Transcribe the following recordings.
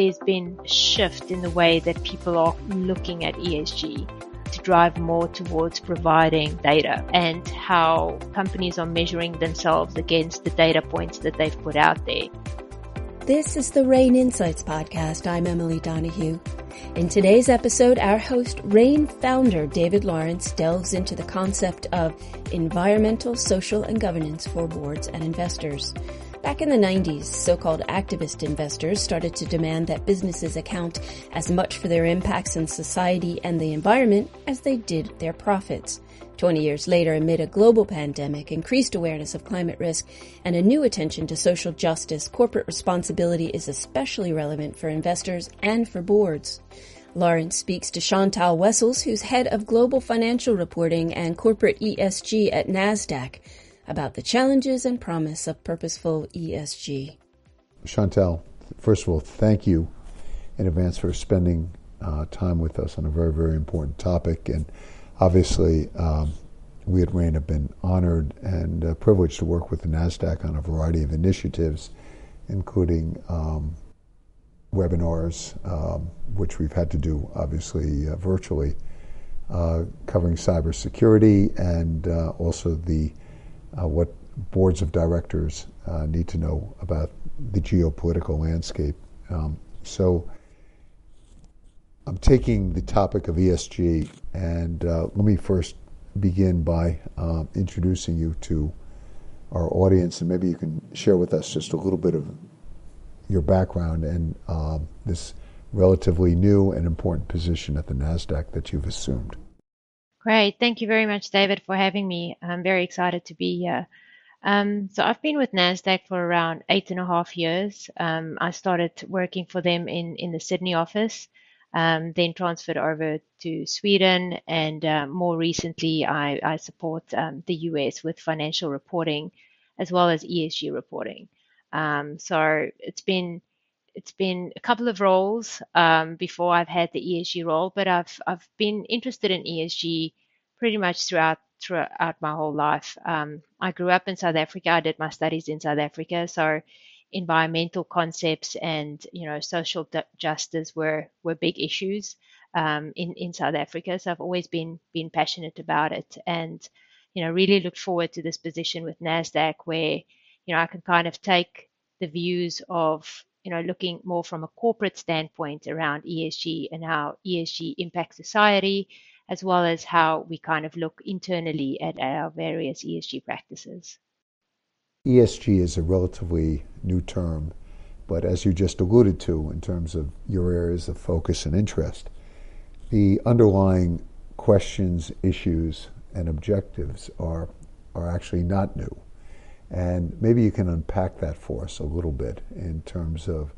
there's been a shift in the way that people are looking at ESG to drive more towards providing data and how companies are measuring themselves against the data points that they've put out there. This is the RANE Insights Podcast. I'm Emily Donahue. In today's episode, our host, RANE founder David Lawrence, delves into the concept of environmental, social, and governance for boards and investors. Back in the 90s, so-called activist investors started to demand that businesses account as much for their impacts on society and the environment as they did their profits. 20 years later, amid a global pandemic, increased awareness of climate risk, and a new attention to social justice, corporate responsibility is especially relevant for investors and for boards. Lawrence speaks to Chantal Wessels, who's head of global financial reporting and corporate ESG at NASDAQ about the challenges and promise of purposeful ESG. Chantal, first of all, thank you in advance for spending uh, time with us on a very, very important topic. And obviously, um, we at RANE have been honored and uh, privileged to work with the NASDAQ on a variety of initiatives, including um, webinars, um, which we've had to do obviously uh, virtually, uh, covering cybersecurity and uh, also the uh, what boards of directors uh, need to know about the geopolitical landscape. Um, so I'm taking the topic of ESG, and uh, let me first begin by uh, introducing you to our audience, and maybe you can share with us just a little bit of your background and um, this relatively new and important position at the NASDAQ that you've assumed. Great. Thank you very much, David, for having me. I'm very excited to be here. Um, so I've been with NASDAQ for around eight and a half years. Um, I started working for them in, in the Sydney office, um, then transferred over to Sweden, and uh, more recently, I, I support um, the US with financial reporting as well as ESG reporting. Um, so it's been it's been a couple of roles um, before I've had the ESG role, but I've I've been interested in ESG pretty much throughout throughout my whole life. Um, I grew up in South Africa. I did my studies in South Africa, so environmental concepts and you know social justice were were big issues um, in in South Africa. So I've always been been passionate about it, and you know really looked forward to this position with Nasdaq, where you know I can kind of take the views of you know, looking more from a corporate standpoint around ESG and how ESG impacts society, as well as how we kind of look internally at our various ESG practices. ESG is a relatively new term, but as you just alluded to in terms of your areas of focus and interest, the underlying questions, issues, and objectives are, are actually not new. And maybe you can unpack that for us a little bit in terms of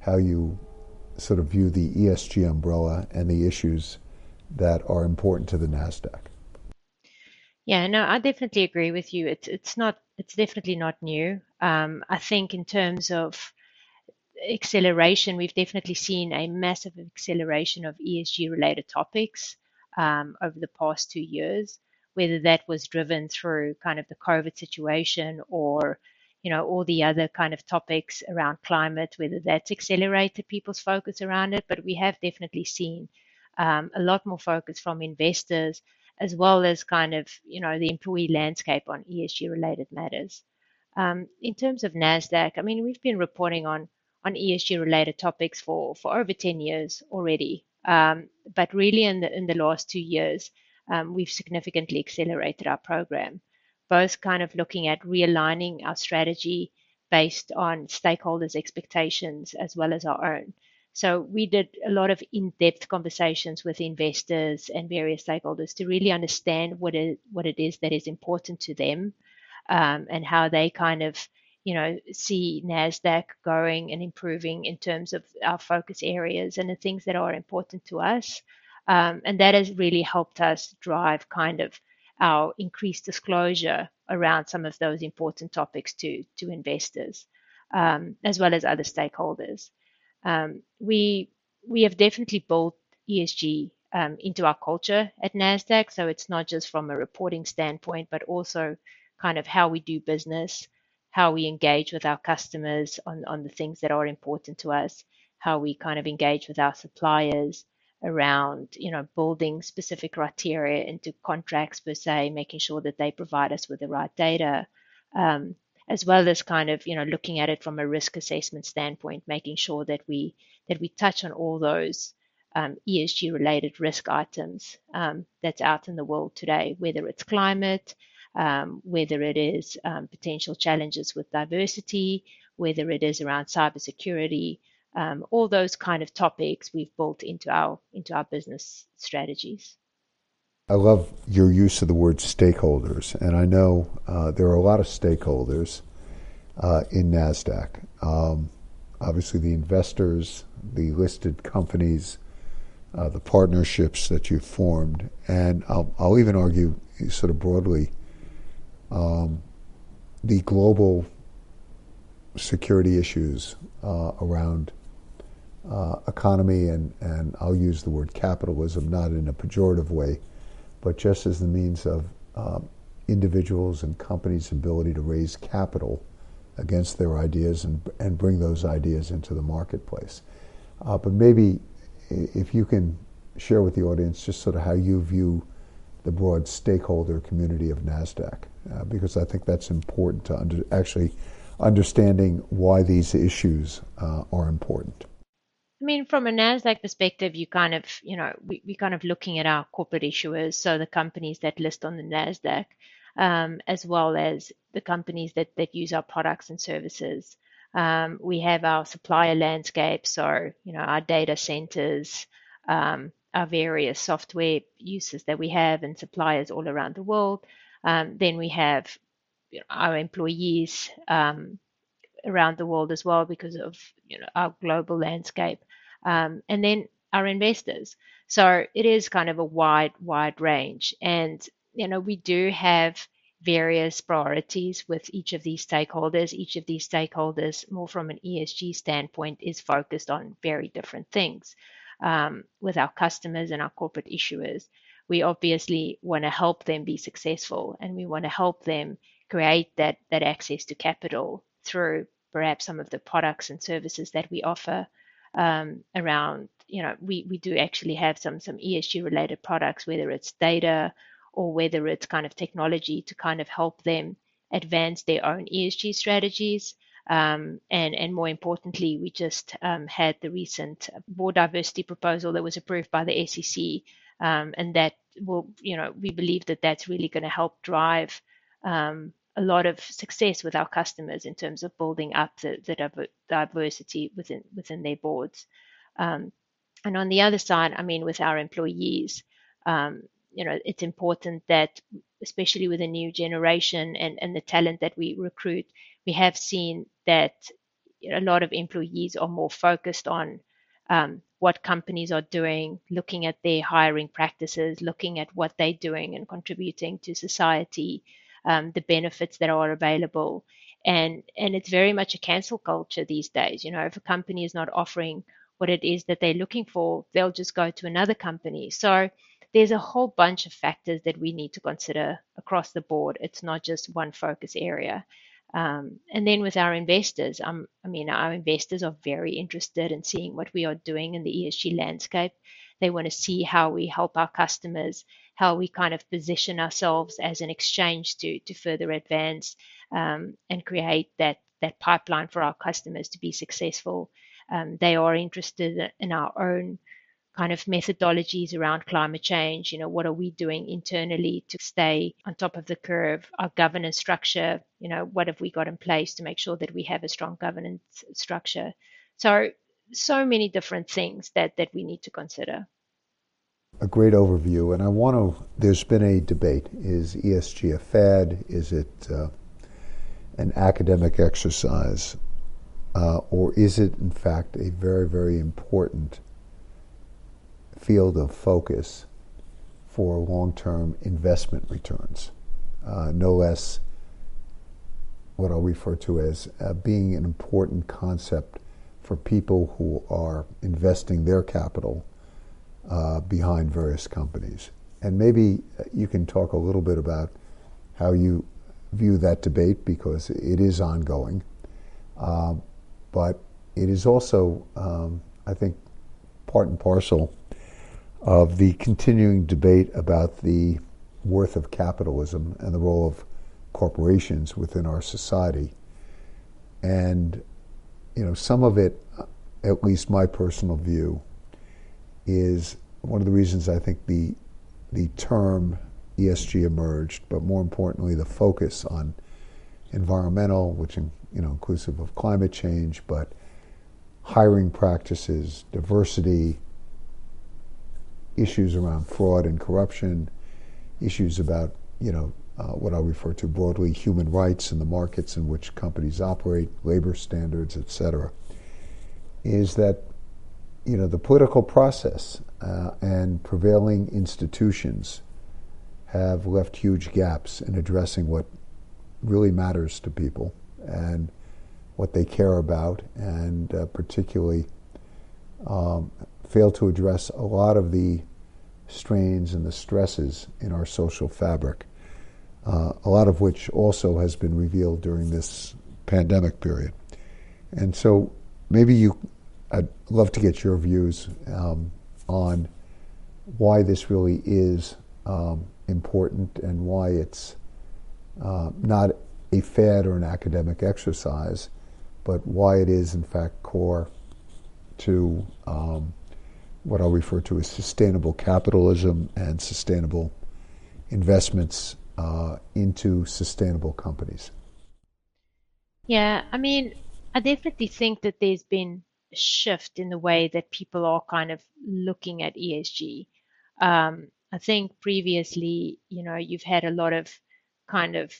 how you sort of view the ESG umbrella and the issues that are important to the NASDAQ. Yeah, no, I definitely agree with you. It's it's not it's definitely not new. Um, I think in terms of acceleration, we've definitely seen a massive acceleration of ESG related topics um, over the past two years whether that was driven through kind of the COVID situation or you know all the other kind of topics around climate, whether that's accelerated people's focus around it. But we have definitely seen um, a lot more focus from investors as well as kind of you know the employee landscape on ESG related matters. Um, in terms of Nasdaq, I mean we've been reporting on on ESG related topics for for over 10 years already. Um, but really in the in the last two years, um, we've significantly accelerated our program, both kind of looking at realigning our strategy based on stakeholders' expectations as well as our own. So we did a lot of in-depth conversations with investors and various stakeholders to really understand what it what it is that is important to them, um, and how they kind of you know see Nasdaq growing and improving in terms of our focus areas and the things that are important to us. Um, and that has really helped us drive kind of our increased disclosure around some of those important topics to, to investors, um, as well as other stakeholders. Um, we, we have definitely built ESG um, into our culture at NASDAQ. So it's not just from a reporting standpoint, but also kind of how we do business, how we engage with our customers on, on the things that are important to us, how we kind of engage with our suppliers around, you know, building specific criteria into contracts per se, making sure that they provide us with the right data, um, as well as kind of, you know, looking at it from a risk assessment standpoint, making sure that we that we touch on all those um, ESG related risk items um, that's out in the world today, whether it's climate, um, whether it is um, potential challenges with diversity, whether it is around cybersecurity, um, all those kind of topics we've built into our into our business strategies. I love your use of the word stakeholders, and I know uh, there are a lot of stakeholders uh, in Nasdaq. Um, obviously, the investors, the listed companies, uh, the partnerships that you've formed, and I'll, I'll even argue, sort of broadly, um, the global security issues uh, around uh, economy and, and I'll use the word capitalism not in a pejorative way, but just as the means of um, individuals and companies' ability to raise capital against their ideas and, and bring those ideas into the marketplace. Uh, but maybe if you can share with the audience just sort of how you view the broad stakeholder community of NASDAQ, uh, because I think that's important to under, actually understanding why these issues uh, are important. I mean, from a NASDAQ perspective, you kind of, you know, we, we kind of looking at our corporate issuers, so the companies that list on the NASDAQ, um, as well as the companies that, that use our products and services. Um, we have our supplier landscape, so, you know, our data centers, um, our various software uses that we have and suppliers all around the world. Um, then we have our employees um, around the world as well because of you know our global landscape um, and then our investors. So it is kind of a wide, wide range. And, you know, we do have various priorities with each of these stakeholders. Each of these stakeholders, more from an ESG standpoint, is focused on very different things. Um, with our customers and our corporate issuers, we obviously want to help them be successful and we want to help them create that, that access to capital through perhaps some of the products and services that we offer um, around, you know, we, we do actually have some some ESG related products, whether it's data or whether it's kind of technology to kind of help them advance their own ESG strategies. Um, and, and more importantly, we just um, had the recent board diversity proposal that was approved by the SEC, um, and that will, you know, we believe that that's really going to help drive um, a lot of success with our customers in terms of building up the, the diversity within within their boards. Um, and on the other side, I mean, with our employees, um, you know, it's important that, especially with the new generation and, and the talent that we recruit, we have seen that a lot of employees are more focused on um, what companies are doing, looking at their hiring practices, looking at what they're doing and contributing to society, um, the benefits that are available. And, and it's very much a cancel culture these days. You know, if a company is not offering what it is that they're looking for, they'll just go to another company. So there's a whole bunch of factors that we need to consider across the board. It's not just one focus area. Um, and then with our investors, um, I mean, our investors are very interested in seeing what we are doing in the ESG landscape. They want to see how we help our customers how we kind of position ourselves as an exchange to to further advance um, and create that that pipeline for our customers to be successful. Um, they are interested in our own kind of methodologies around climate change. You know, what are we doing internally to stay on top of the curve? Our governance structure. You know, what have we got in place to make sure that we have a strong governance structure? So, so many different things that that we need to consider a great overview, and I want to. There's been a debate: is ESG a fad? Is it uh, an academic exercise, uh, or is it in fact a very, very important field of focus for long-term investment returns? Uh, no less what I'll refer to as uh, being an important concept for people who are investing their capital uh, behind various companies. And maybe you can talk a little bit about how you view that debate because it is ongoing. Uh, but it is also um, I think, part and parcel of the continuing debate about the worth of capitalism and the role of corporations within our society. And, you know, some of it, at least my personal view, is one of the reasons I think the the term ESG emerged, but more importantly, the focus on environmental, which you know inclusive of climate change, but hiring practices, diversity, issues around fraud and corruption, issues about you know uh, what I refer to broadly human rights in the markets in which companies operate, labor standards, et cetera, is that you know the political process uh, and prevailing institutions have left huge gaps in addressing what really matters to people and what they care about, and uh, particularly um, fail to address a lot of the strains and the stresses in our social fabric, uh, a lot of which also has been revealed during this pandemic period. And so maybe you, I'd love to get your views um, on why this really is um, important and why it's uh, not a fad or an academic exercise, but why it is in fact core to um, what I'll refer to as sustainable capitalism and sustainable investments uh, into sustainable companies. Yeah, I mean, I definitely think that there's been shift in the way that people are kind of looking at ESG. Um, I think previously, you know, you've had a lot of kind of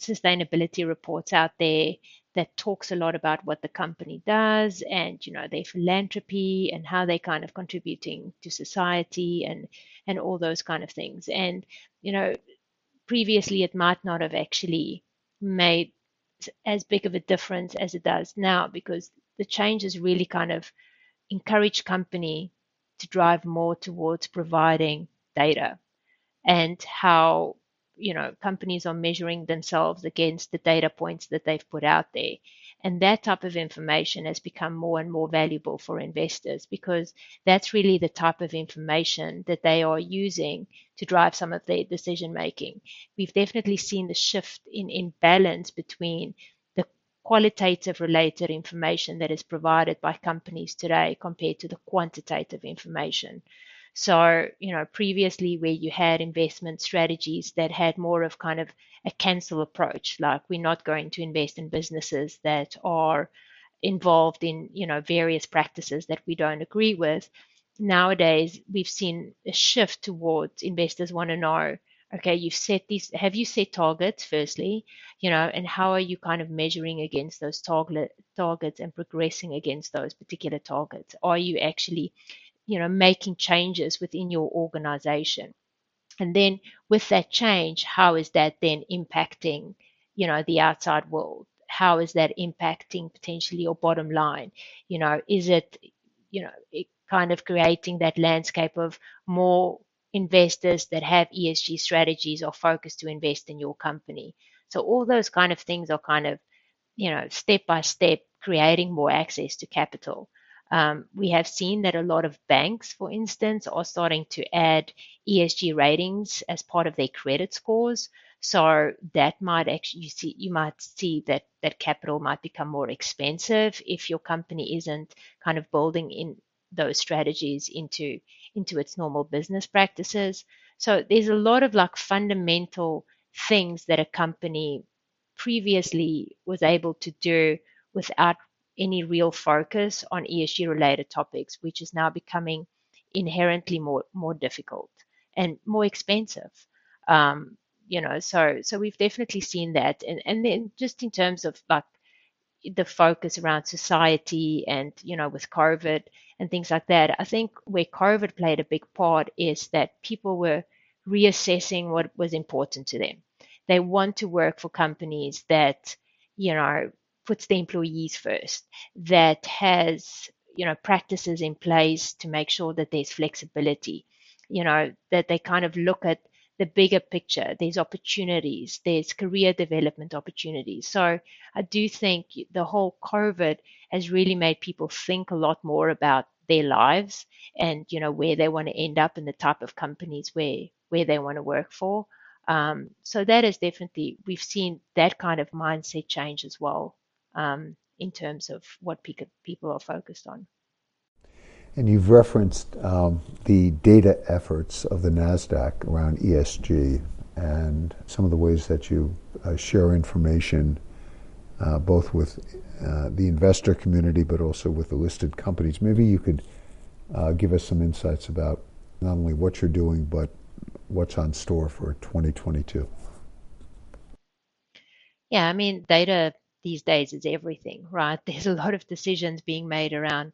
sustainability reports out there that talks a lot about what the company does and you know their philanthropy and how they kind of contributing to society and and all those kind of things and you know previously it might not have actually made as big of a difference as it does now because the changes really kind of encourage company to drive more towards providing data and how you know companies are measuring themselves against the data points that they've put out there. And that type of information has become more and more valuable for investors because that's really the type of information that they are using to drive some of their decision making we've definitely seen the shift in in balance between qualitative related information that is provided by companies today compared to the quantitative information so, you know, previously where you had investment strategies that had more of kind of a cancel approach, like we're not going to invest in businesses that are involved in, you know, various practices that we don't agree with. Nowadays, we've seen a shift towards investors want to know, okay, you've set these, have you set targets firstly, you know, and how are you kind of measuring against those target targets and progressing against those particular targets? Are you actually you know making changes within your organization? And then with that change how is that then impacting you know the outside world? How is that impacting potentially your bottom line? You know is it you know it kind of creating that landscape of more investors that have ESG strategies or focus to invest in your company so all those kind of things are kind of you know step by step creating more access to capital um, we have seen that a lot of banks, for instance, are starting to add ESG ratings as part of their credit scores. So that might actually you see you might see that that capital might become more expensive if your company isn't kind of building in those strategies into into its normal business practices. So there's a lot of like fundamental things that a company previously was able to do without any real focus on ESG related topics, which is now becoming inherently more more difficult and more expensive. Um, you know, so so we've definitely seen that, and and then just in terms of like the focus around society and you know with COVID and things like that, I think where COVID played a big part is that people were reassessing what was important to them. They want to work for companies that you know puts the employees first, that has you know practices in place to make sure that there's flexibility, you know that they kind of look at the bigger picture. There's opportunities, there's career development opportunities. So I do think the whole COVID has really made people think a lot more about their lives and you know where they want to end up and the type of companies where where they want to work for. Um, so that is definitely we've seen that kind of mindset change as well um, in terms of what people are focused on. And you've referenced um, the data efforts of the NASDAQ around ESG and some of the ways that you uh, share information uh, both with uh, the investor community but also with the listed companies. Maybe you could uh, give us some insights about not only what you're doing but what's on store for 2022. Yeah, I mean, data these days is everything, right? There's a lot of decisions being made around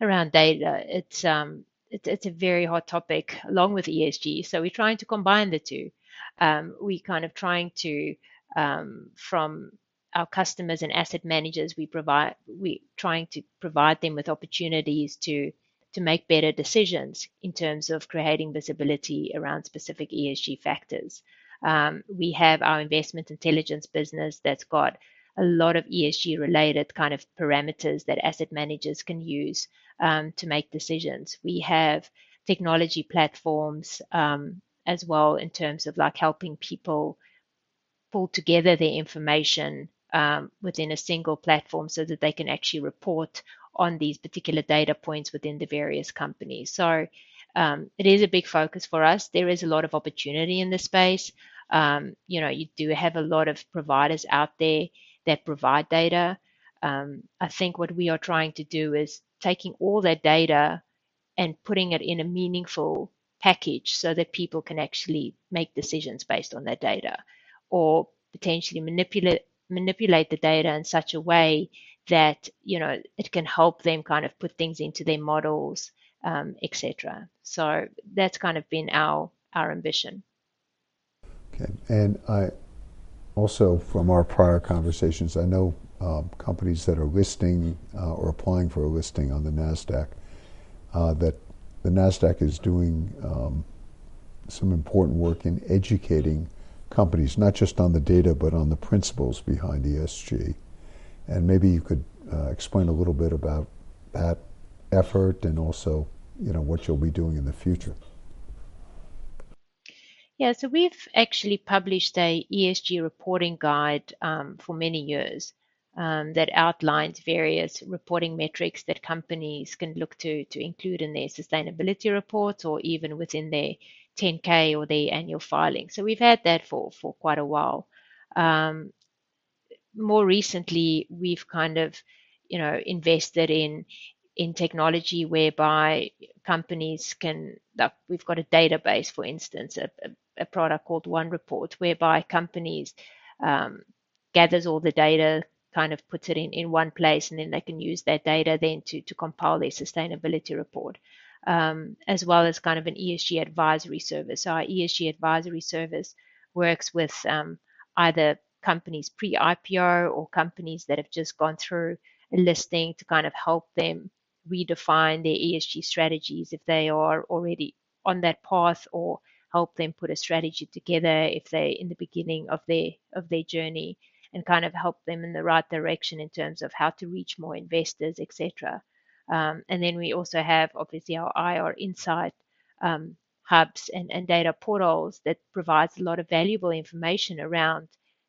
around data. It's um it's, a very hot topic along with ESG. So we're trying to combine the two. Um, we kind of trying to um, from our customers and asset managers, we provide we trying to provide them with opportunities to to make better decisions in terms of creating visibility around specific ESG factors. Um, we have our investment intelligence business that's got a lot of ESG related kind of parameters that asset managers can use um, to make decisions. We have technology platforms um, as well in terms of like helping people pull together their information um, within a single platform so that they can actually report on these particular data points within the various companies. So um, it is a big focus for us. There is a lot of opportunity in this space. Um, you know, you do have a lot of providers out there that provide data. Um, I think what we are trying to do is taking all that data and putting it in a meaningful package so that people can actually make decisions based on that data or potentially manipulate manipulate the data in such a way that you know it can help them kind of put things into their models um, etc so that's kind of been our our ambition. Okay. And i also from our prior conversations, I know um, companies that are listing uh, or applying for a listing on the NASDAQ, uh, that the NASDAQ is doing um, some important work in educating companies, not just on the data, but on the principles behind ESG. And maybe you could uh, explain a little bit about that effort and also, you know, what you'll be doing in the future. Yeah, so we've actually published a ESG reporting guide um, for many years um, that outlines various reporting metrics that companies can look to to include in their sustainability reports or even within their 10K or their annual filing. So we've had that for for quite a while. Um, more recently, we've kind of you know invested in in technology whereby companies can like we've got a database for instance a, a, product called OneReport whereby companies um, gathers all the data kind of puts it in, in one place and then they can use that data then to, to compile their sustainability report um, as well as kind of an esg advisory service. So our esg advisory service works with um, either companies pre-ipo or companies that have just gone through a listing to kind of help them redefine their ESG strategies if they are already on that path or help them put a strategy together if they're in the beginning of their of their journey and kind of help them in the right direction in terms of how to reach more investors, etc. Um, and then we also have obviously our IR Insight um, hubs and, and data portals that provides a lot of valuable information around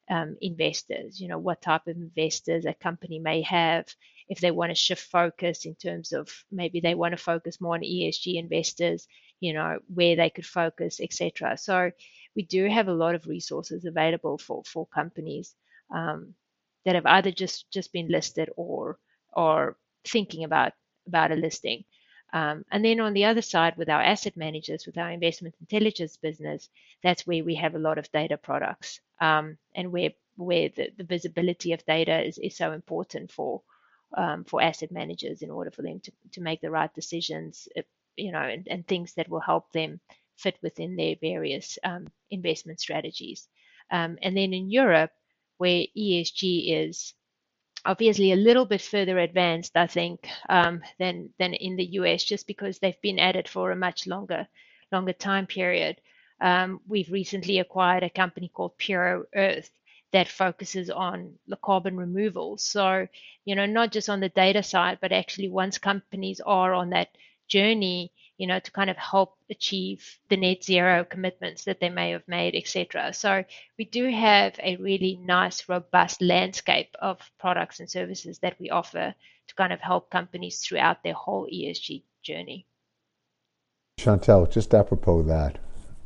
um, investors. You know what type of investors a company may have, if they want to shift focus in terms of maybe they want to focus more on ESG investors, you know, where they could focus, etc. So we do have a lot of resources available for, for companies um, that have either just, just been listed or or thinking about about a listing. Um, and then on the other side, with our asset managers, with our investment intelligence business, that's where we have a lot of data products um, and where where the, the visibility of data is, is so important for um, for asset managers in order for them to, to make the right decisions, uh, you know, and, and things that will help them fit within their various um, investment strategies. Um, and then in Europe, where ESG is obviously a little bit further advanced, I think, um, than than in the US, just because they've been at it for a much longer longer time period. Um, we've recently acquired a company called Puro Earth that focuses on the carbon removal. So, you know, not just on the data side, but actually once companies are on that journey, you know, to kind of help achieve the net zero commitments that they may have made, etc. So we do have a really nice, robust landscape of products and services that we offer to kind of help companies throughout their whole ESG journey. Chantal, just apropos that,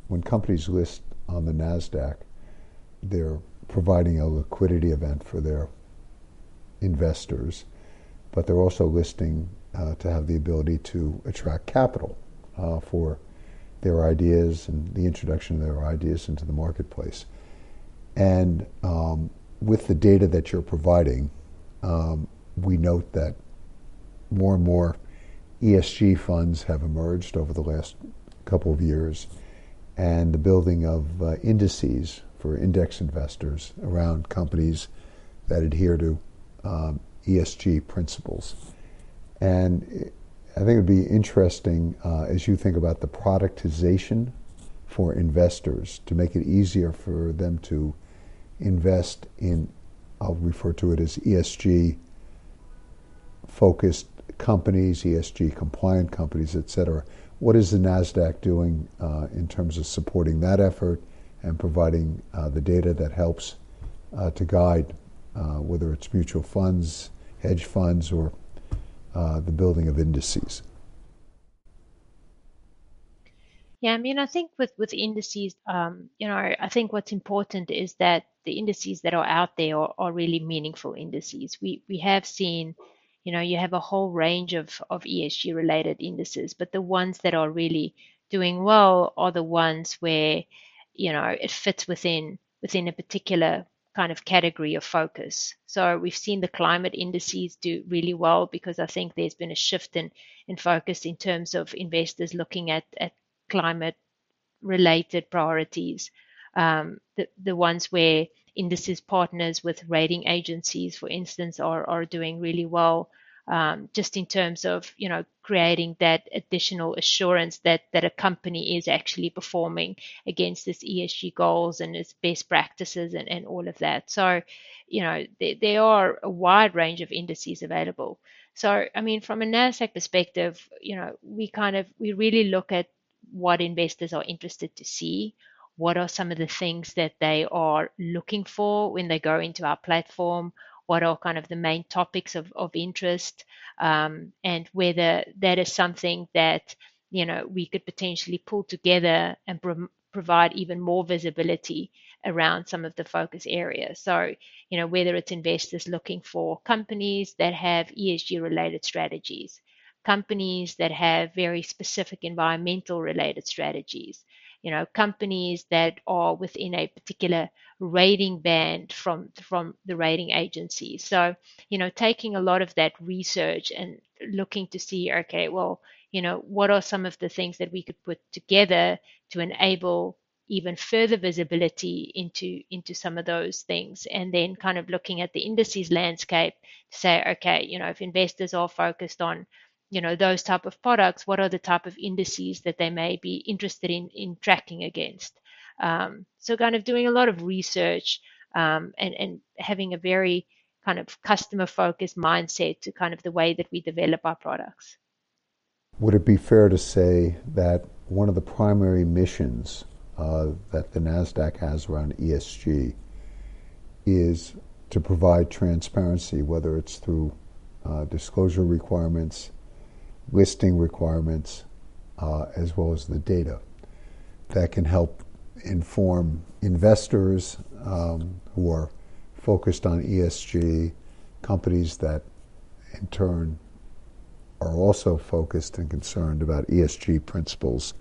when companies list on the NASDAQ, they're providing a liquidity event for their investors, but they're also listing uh, to have the ability to attract capital uh, for their ideas and the introduction of their ideas into the marketplace. And um, with the data that you're providing, um, we note that more and more ESG funds have emerged over the last couple of years, and the building of uh, indices for index investors around companies that adhere to um, ESG principles. And I think it would be interesting uh, as you think about the productization for investors to make it easier for them to invest in, I'll refer to it as ESG focused companies, ESG compliant companies, et cetera. What is the NASDAQ doing uh, in terms of supporting that effort and providing uh, the data that helps uh, to guide uh, whether it's mutual funds, hedge funds, or uh, the building of indices? Yeah, I mean, I think with with indices, um, you know, I think what's important is that the indices that are out there are, are really meaningful indices. We we have seen, you know, you have a whole range of of ESG related indices, but the ones that are really doing well are the ones where, you know, it fits within within a particular kind of category of focus. So we've seen the climate indices do really well because I think there's been a shift in, in focus in terms of investors looking at, at climate related priorities. Um, the, the ones where indices partners with rating agencies, for instance, are, are doing really well um, just in terms of you know creating that additional assurance that that a company is actually performing against its ESG goals and its best practices and, and all of that. So, you know, there, there are a wide range of indices available. So, I mean, from a Nasdaq perspective, you know, we kind of we really look at what investors are interested to see. What are some of the things that they are looking for when they go into our platform? What are kind of the main topics of, of interest um, and whether that is something that you know we could potentially pull together and pro- provide even more visibility around some of the focus areas so you know whether it's investors looking for companies that have esg related strategies companies that have very specific environmental related strategies you know companies that are within a particular rating band from from the rating agencies so you know taking a lot of that research and looking to see okay well you know what are some of the things that we could put together to enable even further visibility into into some of those things? And then kind of looking at the indices landscape to say okay you know if investors are focused on you know those type of products what are the type of indices that they may be interested in in tracking against? Um, so kind of doing a lot of research um, and and having a very kind of customer focused mindset to kind of the way that we develop our products. Would it be fair to say that one of the primary missions uh, that the nasdaq has around esg is to provide transparency whether it's through uh, disclosure requirements listing requirements, uh, as well as the data that can help inform investors um, who are focused on ESG, companies that in turn are also focused and concerned about ESG principles,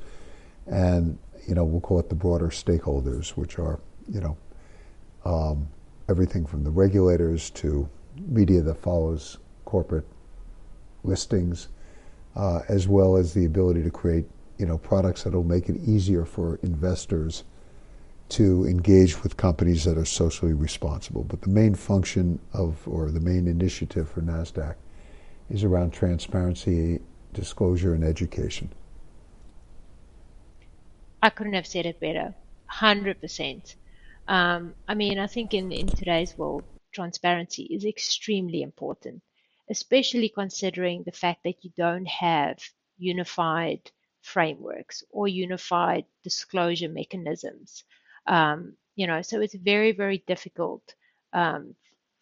and you know we'll call it the broader stakeholders, which are you know um, everything from the regulators to media that follows corporate listings uh, as well as the ability to create you know products that will make it easier for investors to engage with companies that are socially responsible. But the main function of or the main initiative for Nasdaq is around transparency, disclosure, and education. I couldn't have said it better. Hundred percent. Um, I mean, I think in, in today's world, transparency is extremely important, especially considering the fact that you don't have unified frameworks or unified disclosure mechanisms. Um, you know, so it's very, very difficult um,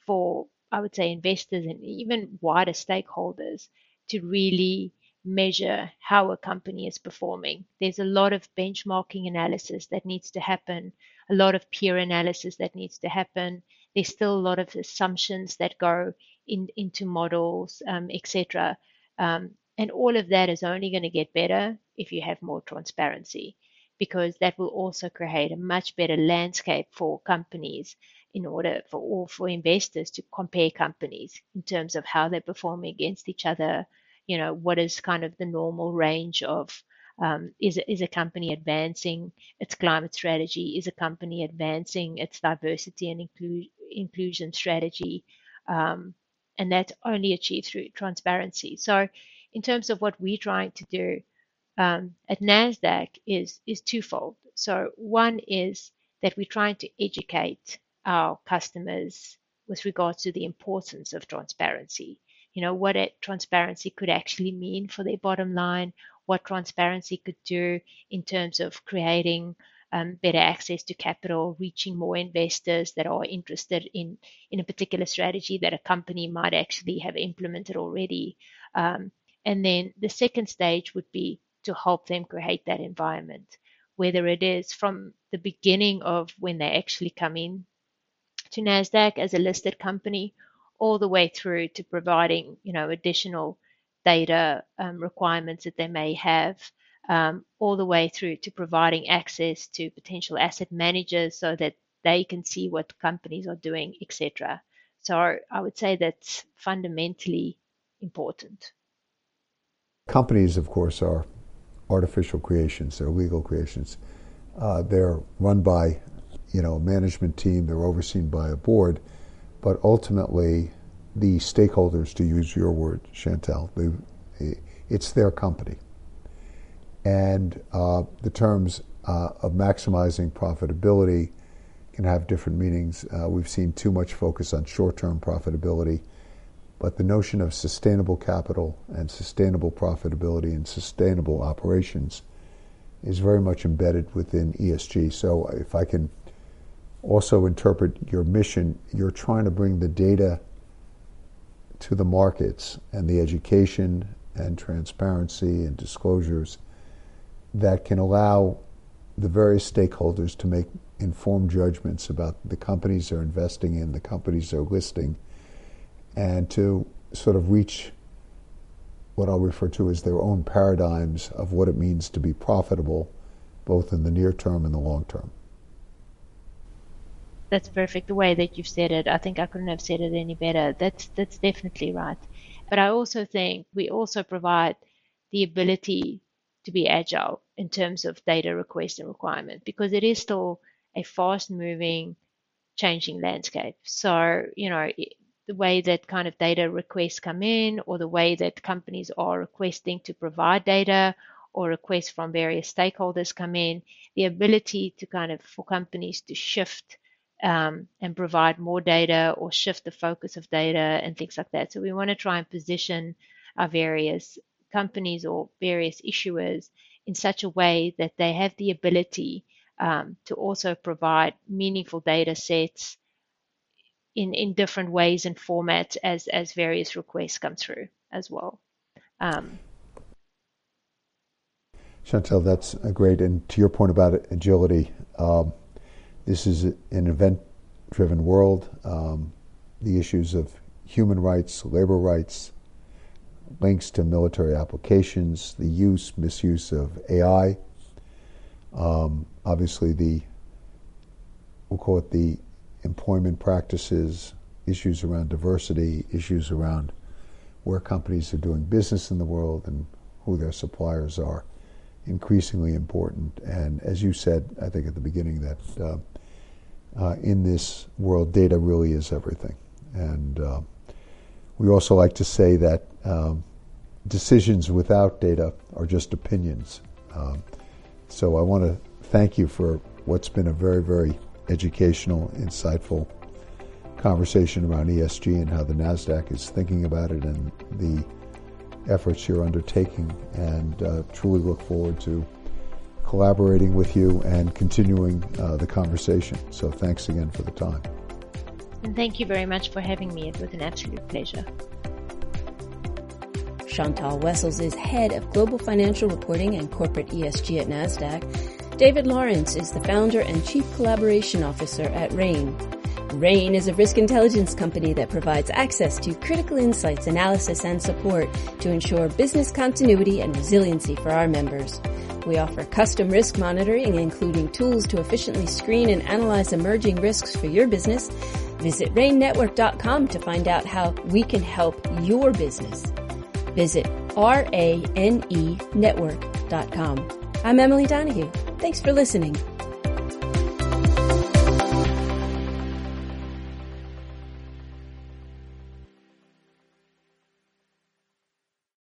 for, I would say, investors and even wider stakeholders to really measure how a company is performing. There's a lot of benchmarking analysis that needs to happen, a lot of peer analysis that needs to happen. There's still a lot of assumptions that go in, into models, um, etc. Um, and all of that is only going to get better if you have more transparency, because that will also create a much better landscape for companies in order for all for investors to compare companies in terms of how they're performing against each other. You know, what is kind of the normal range of um, is, is a company advancing its climate strategy? Is a company advancing its diversity and inclu- inclusion strategy? Um, and that's only achieved through transparency. So in terms of what we're trying to do um, at NASDAQ is, is twofold. So one is that we're trying to educate our customers with regards to the importance of transparency. You know, what transparency could actually mean for their bottom line, what transparency could do in terms of creating um, better access to capital, reaching more investors that are interested in, in a particular strategy that a company might actually have implemented already. Um, and then the second stage would be to help them create that environment, whether it is from the beginning of when they actually come in to NASDAQ as a listed company, all the way through to providing, you know, additional data um, requirements that they may have, um, all the way through to providing access to potential asset managers so that they can see what companies are doing, etc. So I would say that's fundamentally important. Companies, of course, are artificial creations. They're legal creations. Uh, they're run by, you know, a management team. They're overseen by a board, but ultimately, the stakeholders, to use your word, Chantal, they, it's their company. And uh, the terms uh, of maximizing profitability can have different meanings. Uh, we've seen too much focus on short-term profitability but the notion of sustainable capital and sustainable profitability and sustainable operations is very much embedded within ESG. So if I can also interpret your mission, you're trying to bring the data to the markets and the education and transparency and disclosures that can allow the various stakeholders to make informed judgments about the companies they're investing in, the companies they're listing, and to sort of reach what I'll refer to as their own paradigms of what it means to be profitable, both in the near term and the long term. That's perfect. The way that you've said it, I think I couldn't have said it any better. That's that's definitely right. But I also think we also provide the ability to be agile in terms of data request and requirement because it is still a fast moving, changing landscape. So, you know, the way that kind of data requests come in or the way that companies are requesting to provide data or requests from various stakeholders come in, the ability to kind of for companies to shift um, and provide more data or shift the focus of data and things like that. So we want to try and position our various companies or various issuers in such a way that they have the ability um, to also provide meaningful data sets in, in different ways and formats as, as various requests come through as well. Um, Chantal, that's great. And to your point about agility, um, this is an event driven world. Um, the issues of human rights, labor rights, links to military applications, the use, misuse of AI, um, obviously the, we'll call it the employment practices, issues around diversity, issues around where companies are doing business in the world and who their suppliers are, increasingly important. And as you said, I think at the beginning, that uh, uh, in this world, data really is everything. And uh, we also like to say that um, decisions without data are just opinions. Um, so I want to thank you for what's been a very, very educational, insightful conversation around ESG and how the NASDAQ is thinking about it and the efforts you're undertaking. And uh, truly look forward to collaborating with you and continuing uh, the conversation. So thanks again for the time. And thank you very much for having me. It was an absolute pleasure. Chantal Wessels is head of global financial reporting and corporate ESG at NASDAQ. David Lawrence is the founder and chief collaboration officer at RANE. RANE is a risk intelligence company that provides access to critical insights, analysis, and support to ensure business continuity and resiliency for our members. We offer custom risk monitoring, including tools to efficiently screen and analyze emerging risks for your business. Visit ranenetwork.com to find out how we can help your business. Visit R-A-N-E network.com. I'm Emily Donahue. Thanks for listening.